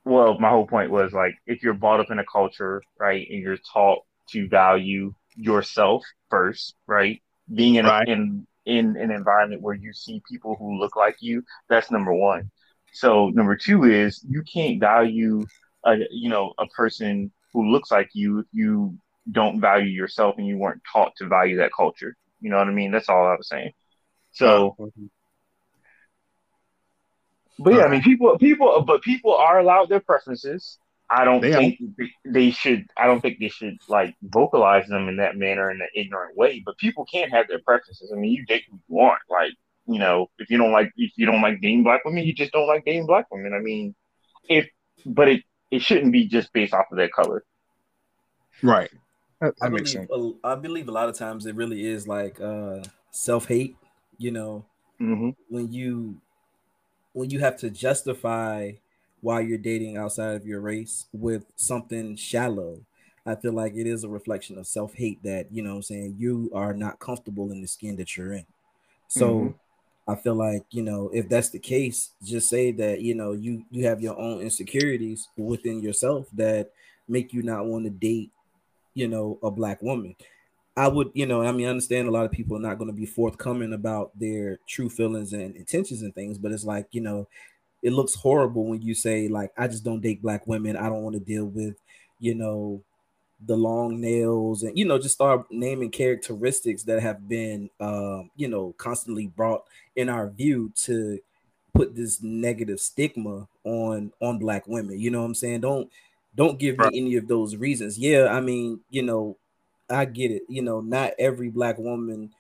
Well, my whole point was like if you're brought up in a culture, right, and you're taught to value yourself first, right? Being in right. a, in in an environment where you see people who look like you, that's number one. So number two is you can't value a you know a person who looks like you if you don't value yourself and you weren't taught to value that culture. You know what I mean? That's all I was saying. So, but yeah, I mean, people, people, but people are allowed their preferences. I don't they think they should. I don't think they should like vocalize them in that manner in an ignorant way. But people can't have their preferences. I mean, you date who you want. Like, you know, if you don't like if you don't like dating black women, you just don't like dating black women. I mean, if but it it shouldn't be just based off of their color. Right. That, that I makes believe, sense. I believe a lot of times it really is like uh, self hate. You know, mm-hmm. when you when you have to justify why you're dating outside of your race with something shallow. I feel like it is a reflection of self hate that you know I'm saying you are not comfortable in the skin that you're in. So mm-hmm. I feel like you know if that's the case, just say that you know you you have your own insecurities within yourself that make you not want to date you know, a black woman. I would, you know, I mean, I understand a lot of people are not going to be forthcoming about their true feelings and intentions and things, but it's like, you know, it looks horrible when you say, like, I just don't date black women. I don't want to deal with, you know, the long nails and, you know, just start naming characteristics that have been, um, you know, constantly brought in our view to put this negative stigma on on black women. You know what I'm saying? Don't don't give me any of those reasons. Yeah, I mean, you know, I get it. You know, not every black woman,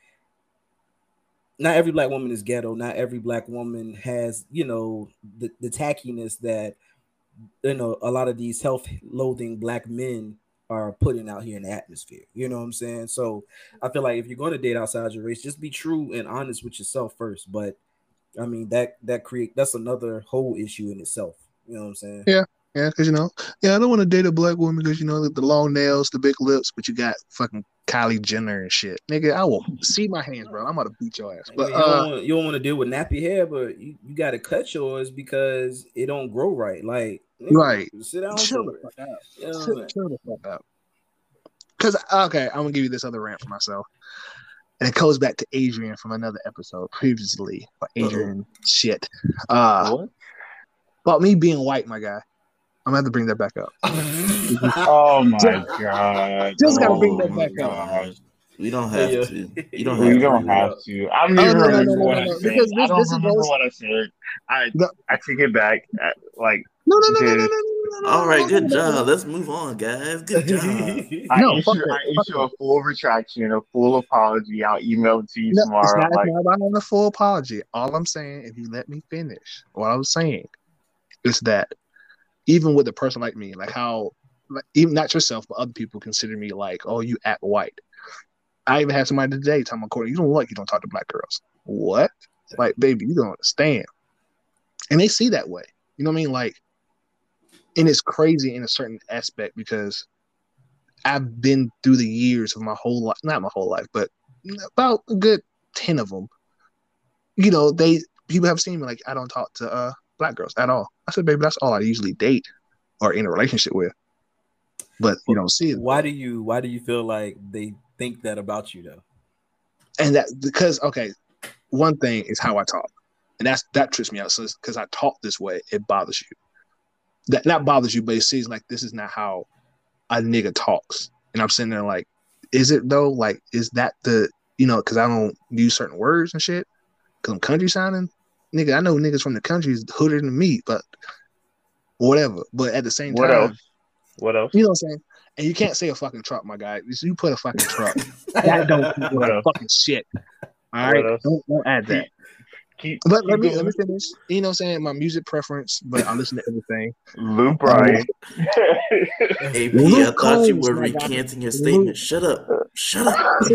not every black woman is ghetto. Not every black woman has, you know, the, the tackiness that you know a lot of these self-loathing black men are putting out here in the atmosphere. You know what I'm saying? So I feel like if you're going to date outside your race, just be true and honest with yourself first. But I mean that that create that's another whole issue in itself. You know what I'm saying? Yeah. Yeah, because you know, yeah, I don't want to date a black woman because you know the long nails, the big lips, but you got fucking Kylie Jenner and shit. Nigga, I will see my hands, bro. I'm gonna beat your ass. But you, uh, don't, don't want to deal with nappy hair, but you, you got to cut yours because it don't grow right. Like, right? Sit down, chill the fuck out. You know chill, chill the fuck out. Because okay, I'm gonna give you this other rant for myself, and it goes back to Adrian from another episode previously. But Adrian, Uh-oh. shit. Uh, what? About me being white, my guy. I'm gonna have to bring that back up. oh my god! Just gotta bring that back up. We don't have yeah. to. You don't. Have we to don't have to. I don't even remember what I said. I don't remember what I said. I. I take it back. Like no, no, no, no, no, no, no. All right, good job. Let's move on, guys. Good job. I no, issue, I issue a full retraction, a full apology. I'll email it to you no, tomorrow. It's not, like, it's not a full apology. All I'm saying, if you let me finish, what I was saying is that even with a person like me, like how like, even not yourself, but other people consider me like, oh, you act white. I even had somebody today tell me, Courtney, you don't look, you don't talk to black girls. What? Like, baby, you don't understand. And they see that way. You know what I mean? Like, and it's crazy in a certain aspect because I've been through the years of my whole life, not my whole life, but about a good 10 of them. You know, they people have seen me like I don't talk to uh black girls at all. I said, baby, that's all I usually date or in a relationship with. But you don't see it. Why do you why do you feel like they think that about you though? And that because okay, one thing is how I talk. And that's that trips me out. So because I talk this way, it bothers you. That not bothers you, but it seems like this is not how a nigga talks. And I'm sitting there like, is it though? Like, is that the you know, because I don't use certain words and shit. Cause I'm country sounding nigga, I know niggas from the country is hooded than me, but whatever. But at the same what time, else? What else? You know what I'm saying? And you can't say a fucking truck, my guy. You put a fucking truck. that don't like fucking shit. All right, don't, don't add that keep. But keep let me going. let me finish. You know, what I'm saying my music preference, but I listen to everything. Luke Bryan. AP, Luke I thought you were recanting your statement. Luke. Shut up. Shut up.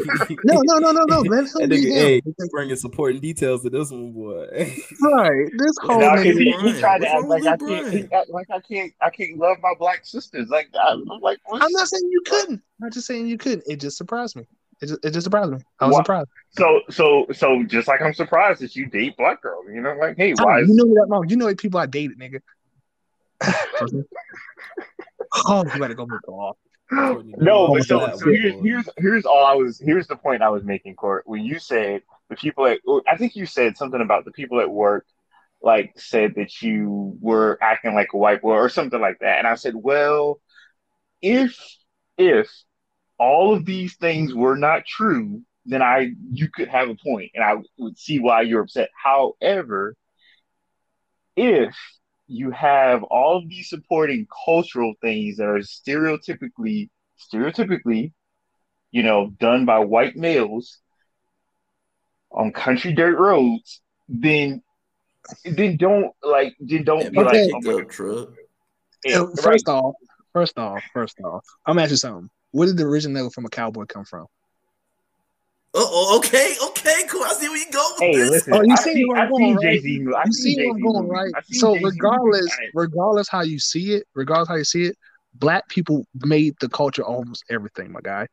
no, no, no, no, no. Let him be hey, bringing supporting details to this one, boy. right. This whole no, he, he tried to act like I can't, act like I can't, I can't love my black sisters. Like I'm like, I'm not saying you couldn't. I'm just saying you couldn't. It just surprised me. It just, it just surprised me. I was why? surprised. So so so just like I'm surprised that you date black girls. You know, like hey, why? You know that mom. You know the people I dated, nigga. oh, you better go make off. No, but so, so here's, here's here's all I was here's the point I was making, Court. When you said the people at I think you said something about the people at work like said that you were acting like a white boy or something like that. And I said, well, if if all of these things were not true, then I you could have a point and I would see why you're upset. However, if you have all of these supporting cultural things that are stereotypically stereotypically, you know, done by white males on country dirt roads, then then don't like then don't be okay. like oh, truck. Yeah, first right. off, first off, first off, I'm asking something. Where did the original from a cowboy come from? Oh, okay, okay, cool. I see where you go. Hey, this. listen. Oh, you see, where I'm going, right? You see where I'm going, right? So Jay-Z regardless, regardless how you see it, regardless how you see it, black people made the culture almost everything, my guy.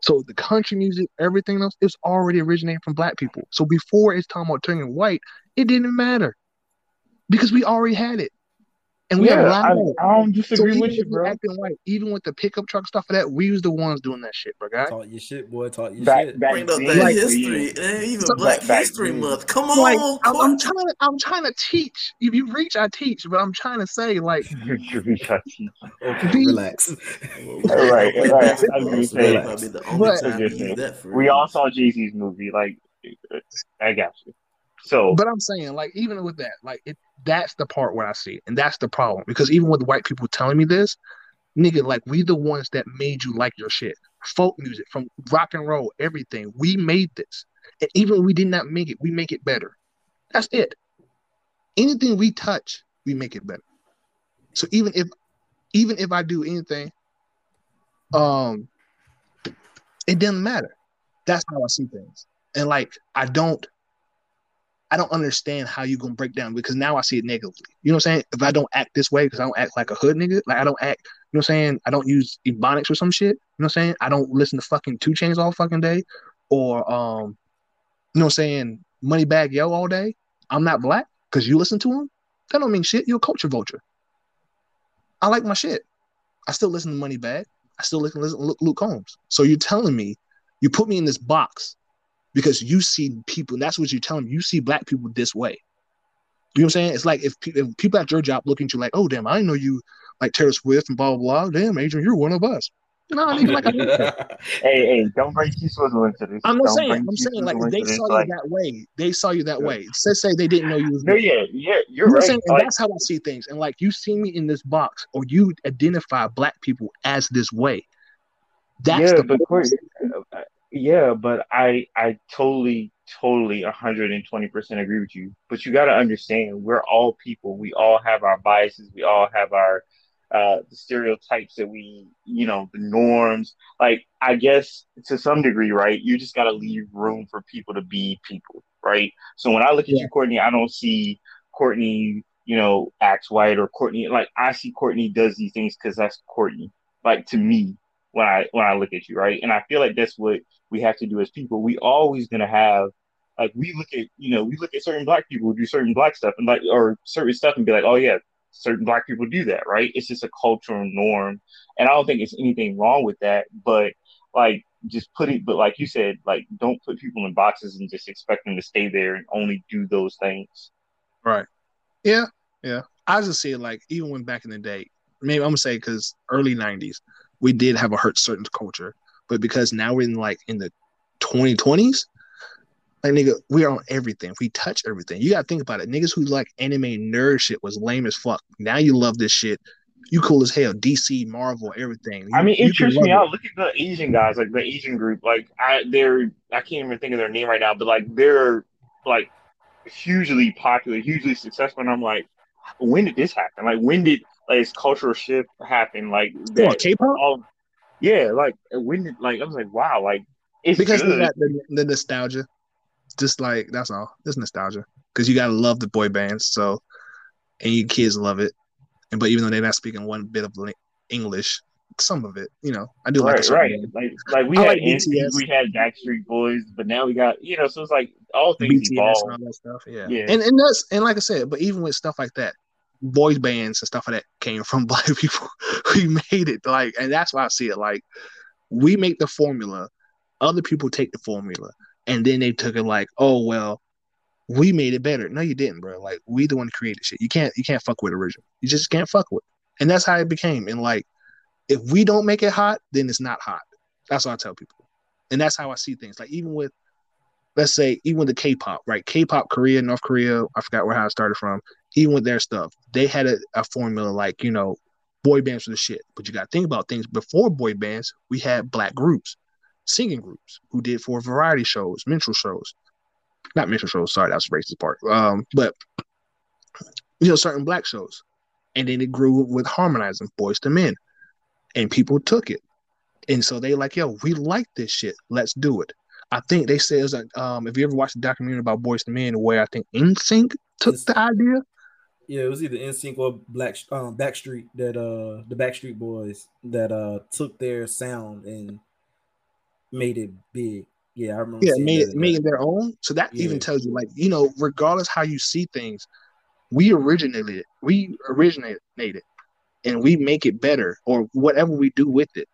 So the country music, everything else, it's already originating from black people. So before it's talking about turning white, it didn't matter because we already had it. And we yeah, have I, I don't disagree so with you, bro. Acting white, even with the pickup truck stuff for that, we was the ones doing that shit, bro. Guy. Talk your shit, boy. Talk your back, shit. Back Bring up that like, history, yeah. even so, Black back, History back, Month. Come on, like, I'm, I'm, trying to, I'm trying to teach. If you reach, I teach, but I'm trying to say, like, you reach, I teach. Okay, relax. all right, all right. I was gonna say, but, we all saw Jay Z's movie. Like, I got you. So, but I'm saying, like, even with that, like, it that's the part where I see it, and that's the problem because even with white people telling me this, nigga, like, we the ones that made you like your shit, folk music from rock and roll, everything. We made this, and even we did not make it, we make it better. That's it. Anything we touch, we make it better. So even if, even if I do anything, um, it doesn't matter. That's how I see things, and like, I don't I don't understand how you gonna break down because now I see it negatively. You know what I'm saying? If I don't act this way because I don't act like a hood nigga, like I don't act, you know what I'm saying? I don't use ebonics or some shit. You know what I'm saying? I don't listen to fucking 2 Chainz all fucking day, or um, you know what I'm saying? Moneybagg Yo all day. I'm not black because you listen to him. That don't mean shit. You're a culture vulture. I like my shit. I still listen to Moneybagg. I still listen to Luke Combs. So you're telling me you put me in this box because you see people, that's what you're telling me. You see black people this way. You know what I'm saying? It's like if, if people at your job looking at you like, oh damn, I know you like Taylor Swift and blah blah blah. Damn, Adrian, you're one of us. No, I mean, like, I hey, hey, don't bring T Swizzle into this. I'm not saying, I'm saying, like, they saw you like, that way. They saw you that way. Say, say they didn't know you was. No, yeah, yeah, you're you right. Saying, like, that's how I see things. And like, you see me in this box, or you identify black people as this way. That's yeah, the but yeah, but I I totally totally 120% agree with you. But you got to understand, we're all people. We all have our biases. We all have our uh, the stereotypes that we, you know, the norms. Like, I guess to some degree, right? You just got to leave room for people to be people, right? So when I look at yeah. you, Courtney, I don't see Courtney, you know, acts white or Courtney. Like, I see Courtney does these things because that's Courtney. Like to me, when I when I look at you, right? And I feel like that's what we have to do as people. We always gonna have like we look at you know we look at certain black people do certain black stuff and like or certain stuff and be like, oh yeah, certain black people do that, right? It's just a cultural norm, and I don't think it's anything wrong with that. But like just put it, but like you said, like don't put people in boxes and just expect them to stay there and only do those things. Right. Yeah. Yeah. I just see it like even when back in the day, maybe I'm gonna say because early '90s we did have a hurt certain culture, but because now we're in like in the 2020s, like nigga, we are on everything. We touch everything. You gotta think about it. Niggas who like anime nerd shit was lame as fuck. Now you love this shit. You cool as hell. DC, Marvel, everything. You, I mean, it trips me out. Look at the Asian guys, like the Asian group. Like I, they're I can't even think of their name right now, but like they're like hugely popular, hugely successful. And I'm like, when did this happen? Like when did like this cultural shift happened. Like that, K-pop. All, yeah, like when did like I was like, wow, like it's because that the, the nostalgia. Just like that's all. It's nostalgia because you gotta love the boy bands. So and you kids love it. And but even though they're not speaking one bit of English, some of it, you know, I do right, like right. Like like we I had like we had Backstreet Boys, but now we got you know, so it's like all things BTS evolve. And all that stuff. Yeah. yeah. And and that's and like I said, but even with stuff like that, boys bands and stuff like that came from black people. we made it like, and that's why I see it like we make the formula, other people take the formula, and then they took it like, oh well, we made it better. No, you didn't, bro. Like we the one created shit. You can't you can't fuck with original. You just can't fuck with. It. And that's how it became. And like, if we don't make it hot, then it's not hot. That's what I tell people. And that's how I see things. Like even with, let's say, even the K-pop, right? K-pop, Korea, North Korea. I forgot where how it started from. Even with their stuff, they had a, a formula like you know, boy bands were the shit. But you got to think about things before boy bands. We had black groups, singing groups who did for variety shows, minstrel shows not minstrel shows. Sorry, that's racist part. Um, but you know, certain black shows, and then it grew with harmonizing Boyz II Men, and people took it, and so they like, yo, we like this shit. Let's do it. I think they said, like, um, if you ever watched the documentary about Boyz II Men, where I think NSYNC took the idea. Yeah, it was either NSYNC or Black um, Backstreet that uh the Backstreet Boys that uh took their sound and made it big. Yeah, I remember. Yeah, made made their own. So that yeah. even tells you, like, you know, regardless how you see things, we originated it. We originated it, and we make it better, or whatever we do with it,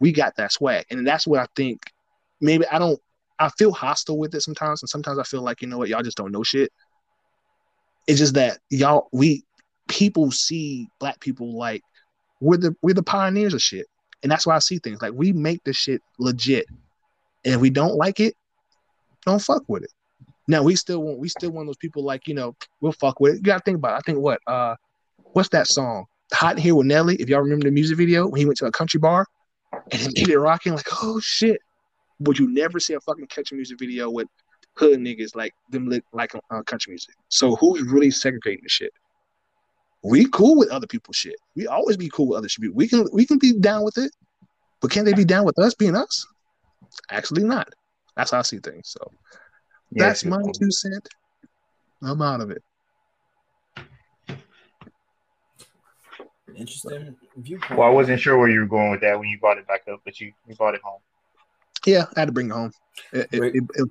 we got that swag, and that's what I think. Maybe I don't. I feel hostile with it sometimes, and sometimes I feel like you know what, y'all just don't know shit. It's just that y'all, we people see black people like we're the we're the pioneers of shit, and that's why I see things like we make this shit legit and if we don't like it, don't fuck with it. Now we still want we still of those people like, you know, we'll fuck with it. You gotta think about it. I think what uh what's that song? Hot Here with Nelly. If y'all remember the music video when he went to a country bar and he it rocking, like, oh shit. Would you never see a fucking country music video with hood niggas like them look like uh, country music. So who's really segregating the shit? We cool with other people's shit. We always be cool with other shit. We can we can be down with it, but can they be down with us being us? Actually, not. That's how I see things. So that's my two cent. I'm out of it. Interesting viewpoint. Well, I wasn't sure where you were going with that when you brought it back up, but you, you brought it home. Yeah, I had to bring it home. It, it, it,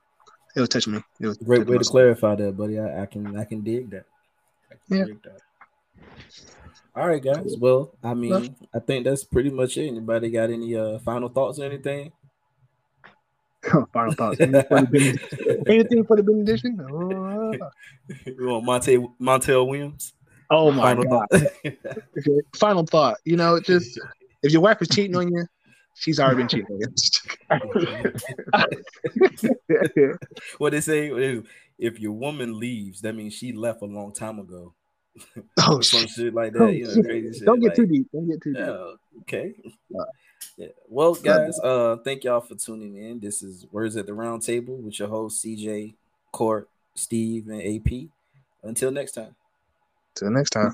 it, it was touching me. It was a great way to clarify that, buddy. I, I, can I can dig that. Can yeah. Dig that. All right, guys. Well, I mean, I think that's pretty much it. Anybody got any uh, final thoughts or anything? Final thoughts. Anything for the, anything for the benediction? Oh. You want Monte Montel Williams? Oh my Final god! Thought. Final thought. You know, just if your wife is cheating on you, she's already been you. what they say if your woman leaves, that means she left a long time ago. Oh, some shit like that. Oh, you know, crazy shit. Don't get like, too deep. Don't get too deep. Yeah, okay. Uh, yeah. Well, guys, uh, thank y'all for tuning in. This is Words at the Round Table with your host CJ, Court, Steve, and AP. Until next time. Until next time.